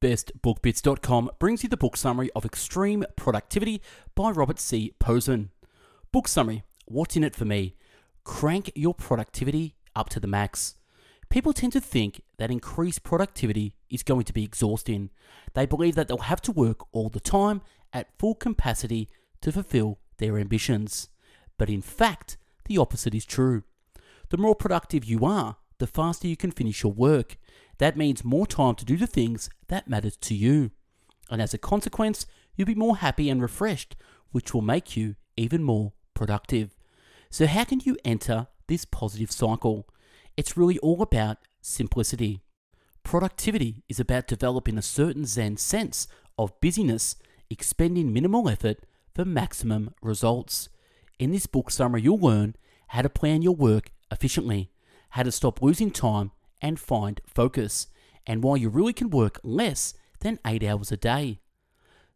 bestbookbits.com brings you the book summary of Extreme Productivity by Robert C. Pozen. Book summary What's in it for me? Crank your productivity up to the max. People tend to think that increased productivity is going to be exhausting. They believe that they'll have to work all the time at full capacity to fulfill their ambitions. But in fact, the opposite is true. The more productive you are, the faster you can finish your work. That means more time to do the things that matter to you. And as a consequence, you'll be more happy and refreshed, which will make you even more productive. So, how can you enter this positive cycle? It's really all about simplicity. Productivity is about developing a certain Zen sense of busyness, expending minimal effort for maximum results. In this book summary, you'll learn how to plan your work efficiently, how to stop losing time and find focus, and why you really can work less than 8 hours a day.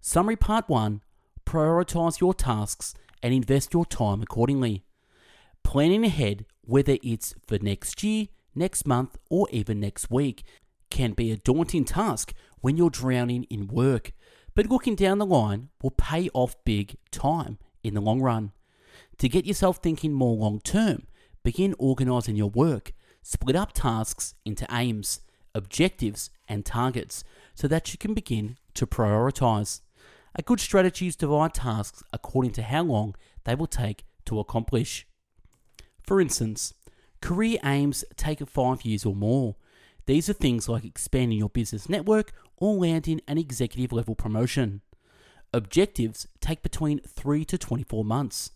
Summary Part 1 Prioritize your tasks and invest your time accordingly. Planning ahead, whether it's for next year, next month, or even next week, can be a daunting task when you're drowning in work, but looking down the line will pay off big time in the long run. To get yourself thinking more long term, begin organizing your work Split up tasks into aims, objectives, and targets so that you can begin to prioritize. A good strategy is to divide tasks according to how long they will take to accomplish. For instance, career aims take five years or more. These are things like expanding your business network or landing an executive level promotion. Objectives take between 3 to 24 months.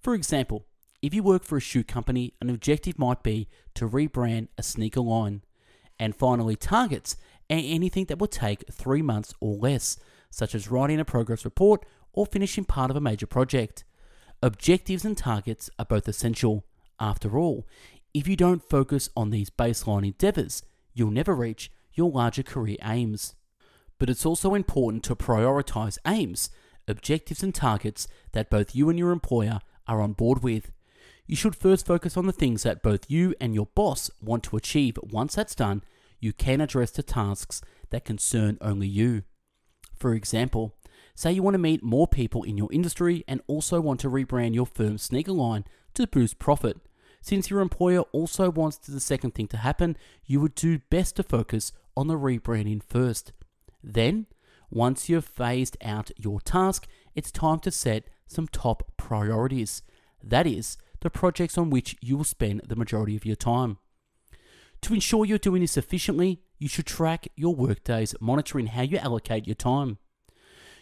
For example, if you work for a shoe company, an objective might be to rebrand a sneaker line. And finally, targets anything that will take three months or less, such as writing a progress report or finishing part of a major project. Objectives and targets are both essential. After all, if you don't focus on these baseline endeavors, you'll never reach your larger career aims. But it's also important to prioritize aims, objectives, and targets that both you and your employer are on board with. You should first focus on the things that both you and your boss want to achieve. Once that's done, you can address the tasks that concern only you. For example, say you want to meet more people in your industry and also want to rebrand your firm's sneaker line to boost profit. Since your employer also wants the second thing to happen, you would do best to focus on the rebranding first. Then, once you've phased out your task, it's time to set some top priorities. That is, the projects on which you will spend the majority of your time. To ensure you're doing this efficiently, you should track your workdays, monitoring how you allocate your time.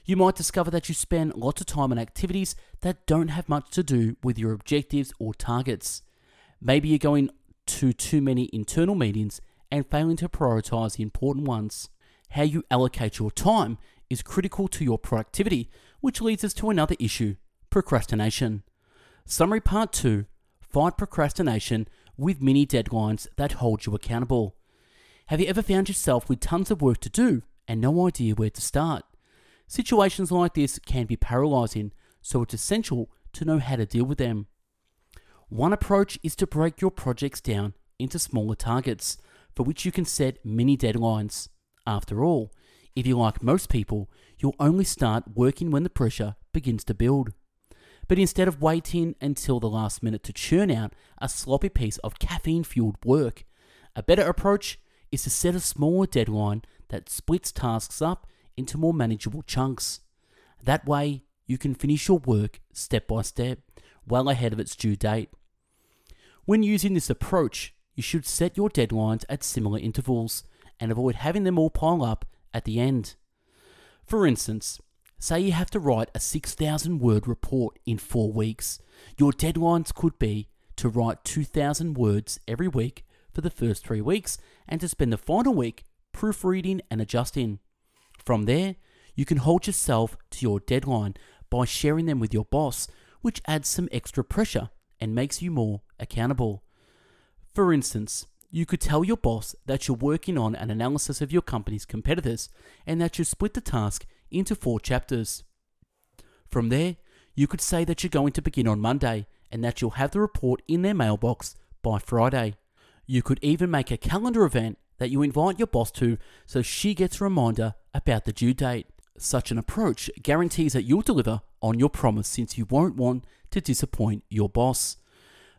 You might discover that you spend lots of time on activities that don't have much to do with your objectives or targets. Maybe you're going to too many internal meetings and failing to prioritize the important ones. How you allocate your time is critical to your productivity, which leads us to another issue procrastination. Summary Part 2 Fight procrastination with mini deadlines that hold you accountable. Have you ever found yourself with tons of work to do and no idea where to start? Situations like this can be paralyzing, so it's essential to know how to deal with them. One approach is to break your projects down into smaller targets for which you can set mini deadlines. After all, if you're like most people, you'll only start working when the pressure begins to build. But instead of waiting until the last minute to churn out a sloppy piece of caffeine fueled work, a better approach is to set a smaller deadline that splits tasks up into more manageable chunks. That way, you can finish your work step by step, well ahead of its due date. When using this approach, you should set your deadlines at similar intervals and avoid having them all pile up at the end. For instance, Say you have to write a 6,000 word report in four weeks. Your deadlines could be to write 2,000 words every week for the first three weeks and to spend the final week proofreading and adjusting. From there, you can hold yourself to your deadline by sharing them with your boss, which adds some extra pressure and makes you more accountable. For instance, you could tell your boss that you're working on an analysis of your company's competitors and that you split the task into four chapters. From there, you could say that you're going to begin on Monday and that you'll have the report in their mailbox by Friday. You could even make a calendar event that you invite your boss to so she gets a reminder about the due date. Such an approach guarantees that you'll deliver on your promise since you won't want to disappoint your boss.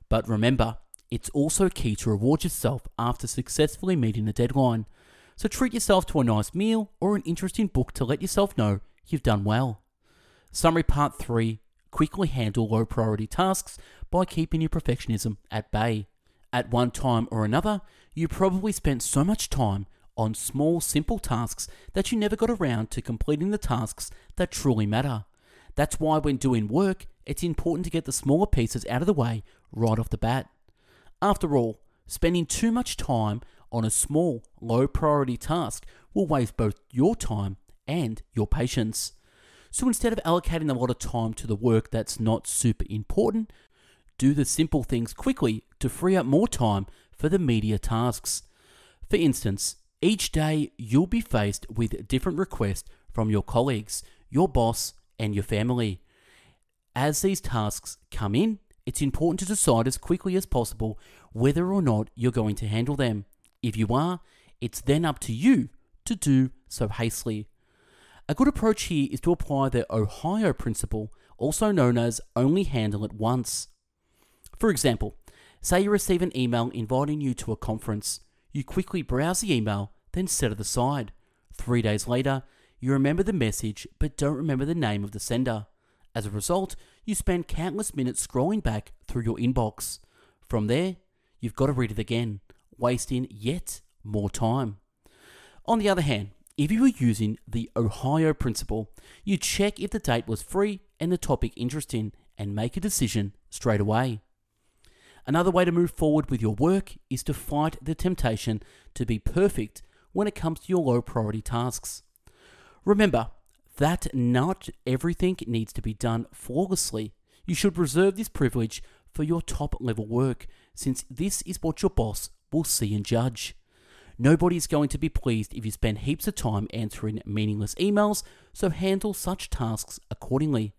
But remember, it's also key to reward yourself after successfully meeting the deadline. So treat yourself to a nice meal or an interesting book to let yourself know you've done well. Summary part 3 Quickly handle low priority tasks by keeping your perfectionism at bay. At one time or another, you probably spent so much time on small, simple tasks that you never got around to completing the tasks that truly matter. That's why, when doing work, it's important to get the smaller pieces out of the way right off the bat. After all, spending too much time on a small, low priority task will waste both your time and your patience. So instead of allocating a lot of time to the work that's not super important, do the simple things quickly to free up more time for the media tasks. For instance, each day you'll be faced with different requests from your colleagues, your boss, and your family. As these tasks come in, it's important to decide as quickly as possible whether or not you're going to handle them. If you are, it's then up to you to do so hastily. A good approach here is to apply the Ohio principle, also known as only handle it once. For example, say you receive an email inviting you to a conference. You quickly browse the email, then set it aside. Three days later, you remember the message but don't remember the name of the sender. As a result, you spend countless minutes scrolling back through your inbox. From there, you've got to read it again, wasting yet more time. On the other hand, if you were using the Ohio principle, you check if the date was free and the topic interesting and make a decision straight away. Another way to move forward with your work is to fight the temptation to be perfect when it comes to your low priority tasks. Remember that not everything needs to be done flawlessly. You should reserve this privilege for your top level work, since this is what your boss will see and judge. Nobody is going to be pleased if you spend heaps of time answering meaningless emails, so handle such tasks accordingly.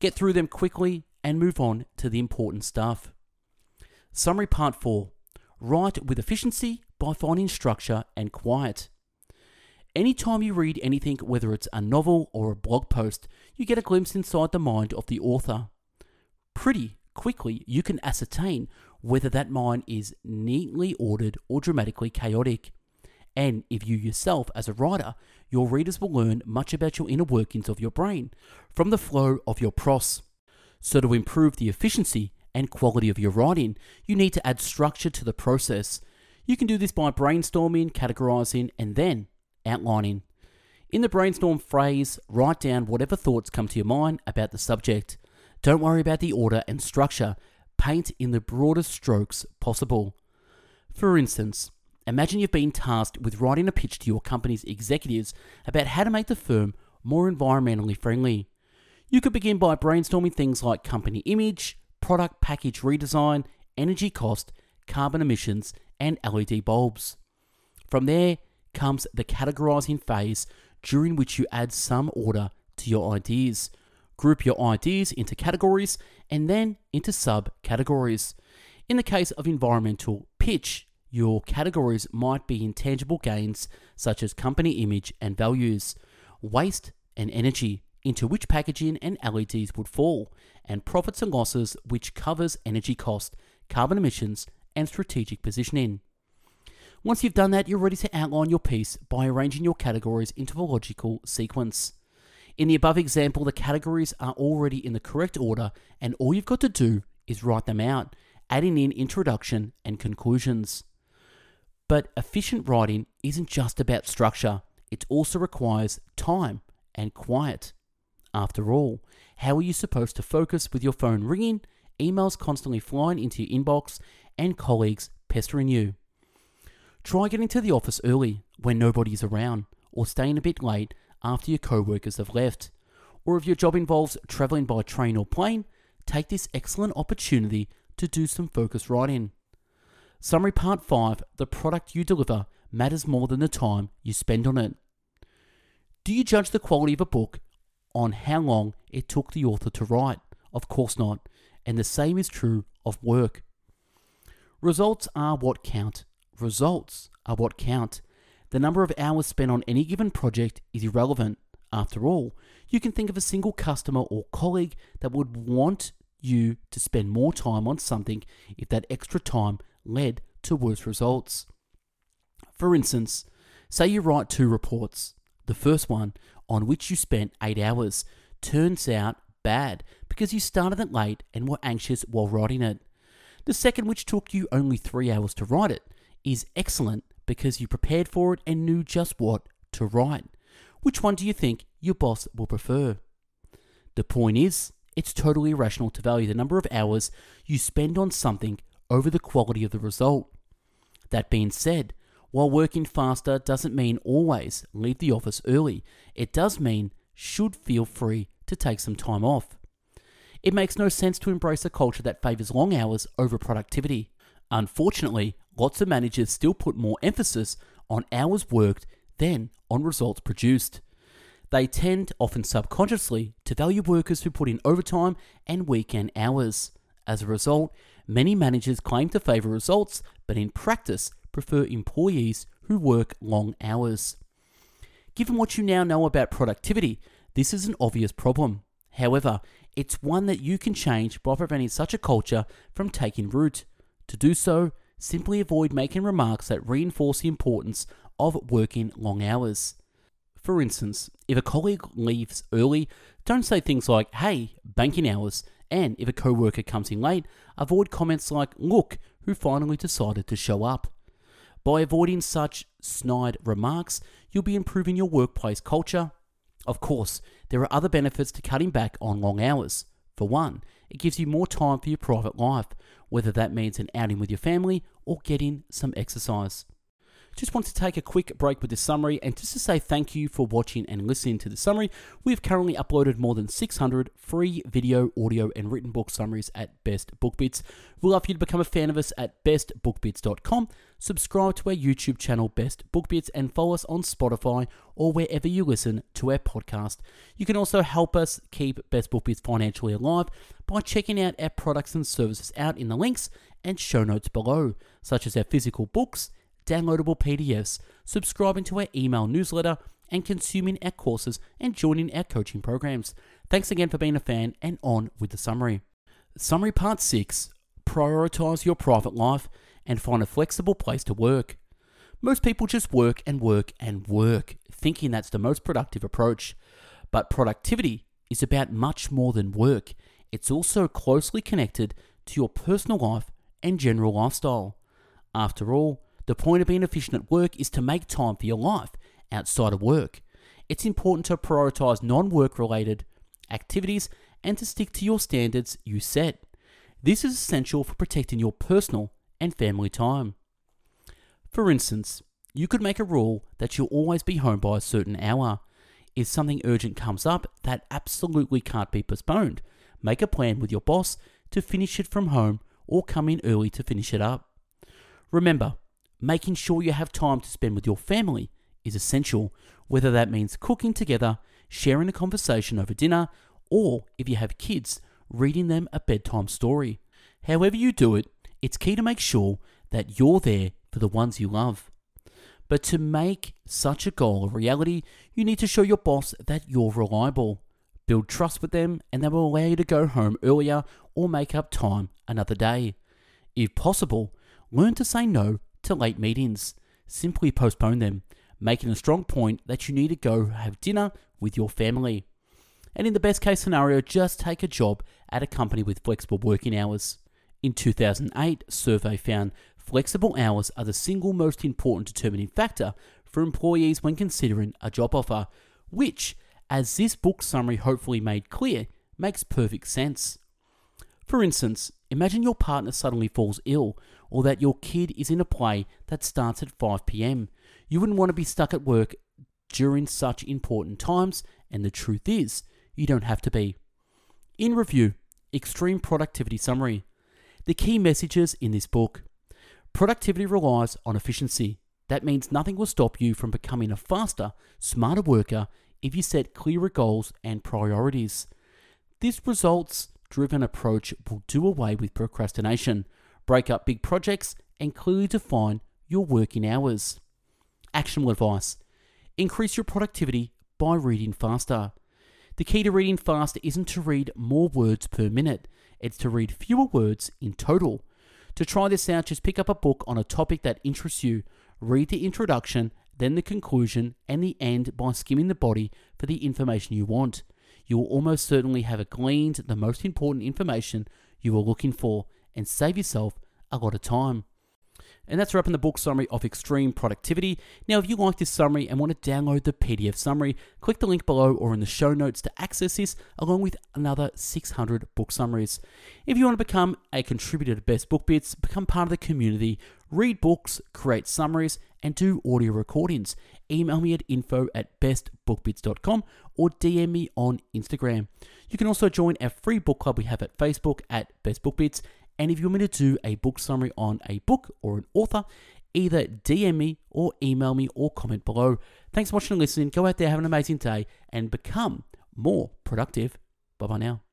Get through them quickly and move on to the important stuff. Summary Part 4 Write with efficiency by finding structure and quiet. Anytime you read anything, whether it's a novel or a blog post, you get a glimpse inside the mind of the author. Pretty quickly, you can ascertain whether that mind is neatly ordered or dramatically chaotic. And if you yourself, as a writer, your readers will learn much about your inner workings of your brain from the flow of your prose. So, to improve the efficiency and quality of your writing, you need to add structure to the process. You can do this by brainstorming, categorizing, and then outlining. In the brainstorm phrase, write down whatever thoughts come to your mind about the subject. Don't worry about the order and structure, paint in the broadest strokes possible. For instance, imagine you've been tasked with writing a pitch to your company's executives about how to make the firm more environmentally friendly. You could begin by brainstorming things like company image, product package redesign, energy cost, carbon emissions, and LED bulbs. From there comes the categorizing phase, during which you add some order to your ideas. Group your ideas into categories and then into subcategories. In the case of environmental pitch, your categories might be intangible gains such as company image and values, waste and energy, into which packaging and LEDs would fall, and profits and losses, which covers energy cost, carbon emissions, and strategic positioning. Once you've done that, you're ready to outline your piece by arranging your categories into a logical sequence. In the above example, the categories are already in the correct order, and all you've got to do is write them out, adding in introduction and conclusions. But efficient writing isn't just about structure, it also requires time and quiet. After all, how are you supposed to focus with your phone ringing, emails constantly flying into your inbox, and colleagues pestering you? Try getting to the office early when nobody's around, or staying a bit late after your co workers have left. Or if your job involves travelling by train or plane, take this excellent opportunity to do some focus writing. Summary Part 5 The product you deliver matters more than the time you spend on it. Do you judge the quality of a book on how long it took the author to write. Of course not. And the same is true of work. Results are what count. Results are what count. The number of hours spent on any given project is irrelevant. After all, you can think of a single customer or colleague that would want you to spend more time on something if that extra time led to worse results. For instance, say you write two reports. The first one, on which you spent eight hours, turns out bad because you started it late and were anxious while writing it. The second, which took you only three hours to write it, is excellent because you prepared for it and knew just what to write. Which one do you think your boss will prefer? The point is, it's totally irrational to value the number of hours you spend on something over the quality of the result. That being said, while working faster doesn't mean always leave the office early, it does mean should feel free to take some time off. It makes no sense to embrace a culture that favors long hours over productivity. Unfortunately, lots of managers still put more emphasis on hours worked than on results produced. They tend, often subconsciously, to value workers who put in overtime and weekend hours. As a result, many managers claim to favor results, but in practice prefer employees who work long hours. Given what you now know about productivity, this is an obvious problem. However, it's one that you can change by preventing such a culture from taking root. To do so, simply avoid making remarks that reinforce the importance of working long hours. For instance, if a colleague leaves early, don't say things like, hey, banking hours, and if a coworker comes in late, avoid comments like, look, who finally decided to show up. By avoiding such snide remarks, you'll be improving your workplace culture of course, there are other benefits to cutting back on long hours. For one, it gives you more time for your private life, whether that means an outing with your family or getting some exercise. Just want to take a quick break with the summary and just to say thank you for watching and listening to the summary. We've currently uploaded more than 600 free video, audio, and written book summaries at Best Book Bits. We'd love for you to become a fan of us at bestbookbits.com. Subscribe to our YouTube channel, Best Book Bits, and follow us on Spotify or wherever you listen to our podcast. You can also help us keep Best Book Bits financially alive by checking out our products and services out in the links and show notes below, such as our physical books downloadable PDFs, subscribing to our email newsletter, and consuming our courses and joining our coaching programs. Thanks again for being a fan, and on with the summary. Summary Part 6 Prioritize your private life and find a flexible place to work. Most people just work and work and work, thinking that's the most productive approach. But productivity is about much more than work, it's also closely connected to your personal life and general lifestyle. After all, the point of being efficient at work is to make time for your life outside of work. It's important to prioritize non work related activities and to stick to your standards you set. This is essential for protecting your personal and family time. For instance, you could make a rule that you'll always be home by a certain hour. If something urgent comes up that absolutely can't be postponed, make a plan with your boss to finish it from home or come in early to finish it up. Remember, making sure you have time to spend with your family is essential, whether that means cooking together, sharing a conversation over dinner, or if you have kids, reading them a bedtime story. However, you do it, it's key to make sure that you're there for the ones you love. But to make such a goal a reality, you need to show your boss that you're reliable. Build trust with them, and they will allow you to go home earlier or make up time another day. If possible, learn to say no to late meetings. Simply postpone them, making a strong point that you need to go have dinner with your family. And in the best case scenario, just take a job at a company with flexible working hours. In 2008, survey found flexible hours are the single most important determining factor for employees when considering a job offer, which, as this book summary hopefully made clear, makes perfect sense. For instance, imagine your partner suddenly falls ill or that your kid is in a play that starts at 5 pm. You wouldn't want to be stuck at work during such important times, and the truth is, you don't have to be. In review, Extreme Productivity Summary. The key messages in this book productivity relies on efficiency. That means nothing will stop you from becoming a faster, smarter worker if you set clearer goals and priorities. This results driven approach will do away with procrastination break up big projects, and clearly define your working hours. Actionable advice increase your productivity by reading faster. The key to reading faster isn't to read more words per minute, it's to read fewer words in total. To try this out, just pick up a book on a topic that interests you, read the introduction, then the conclusion, and the end by skimming the body for the information you want. You will almost certainly have gleaned the most important information you were looking for and save yourself a lot of time. And that's wrapping the book summary of Extreme Productivity. Now, if you like this summary and want to download the PDF summary, click the link below or in the show notes to access this, along with another 600 book summaries. If you want to become a contributor to Best Book Bits, become part of the community, read books, create summaries, and do audio recordings, email me at info at bestbookbits.com or DM me on Instagram. You can also join our free book club we have at Facebook at Best Book Bits and if you want me to do a book summary on a book or an author, either DM me or email me or comment below. Thanks for watching and listening. Go out there, have an amazing day, and become more productive. Bye bye now.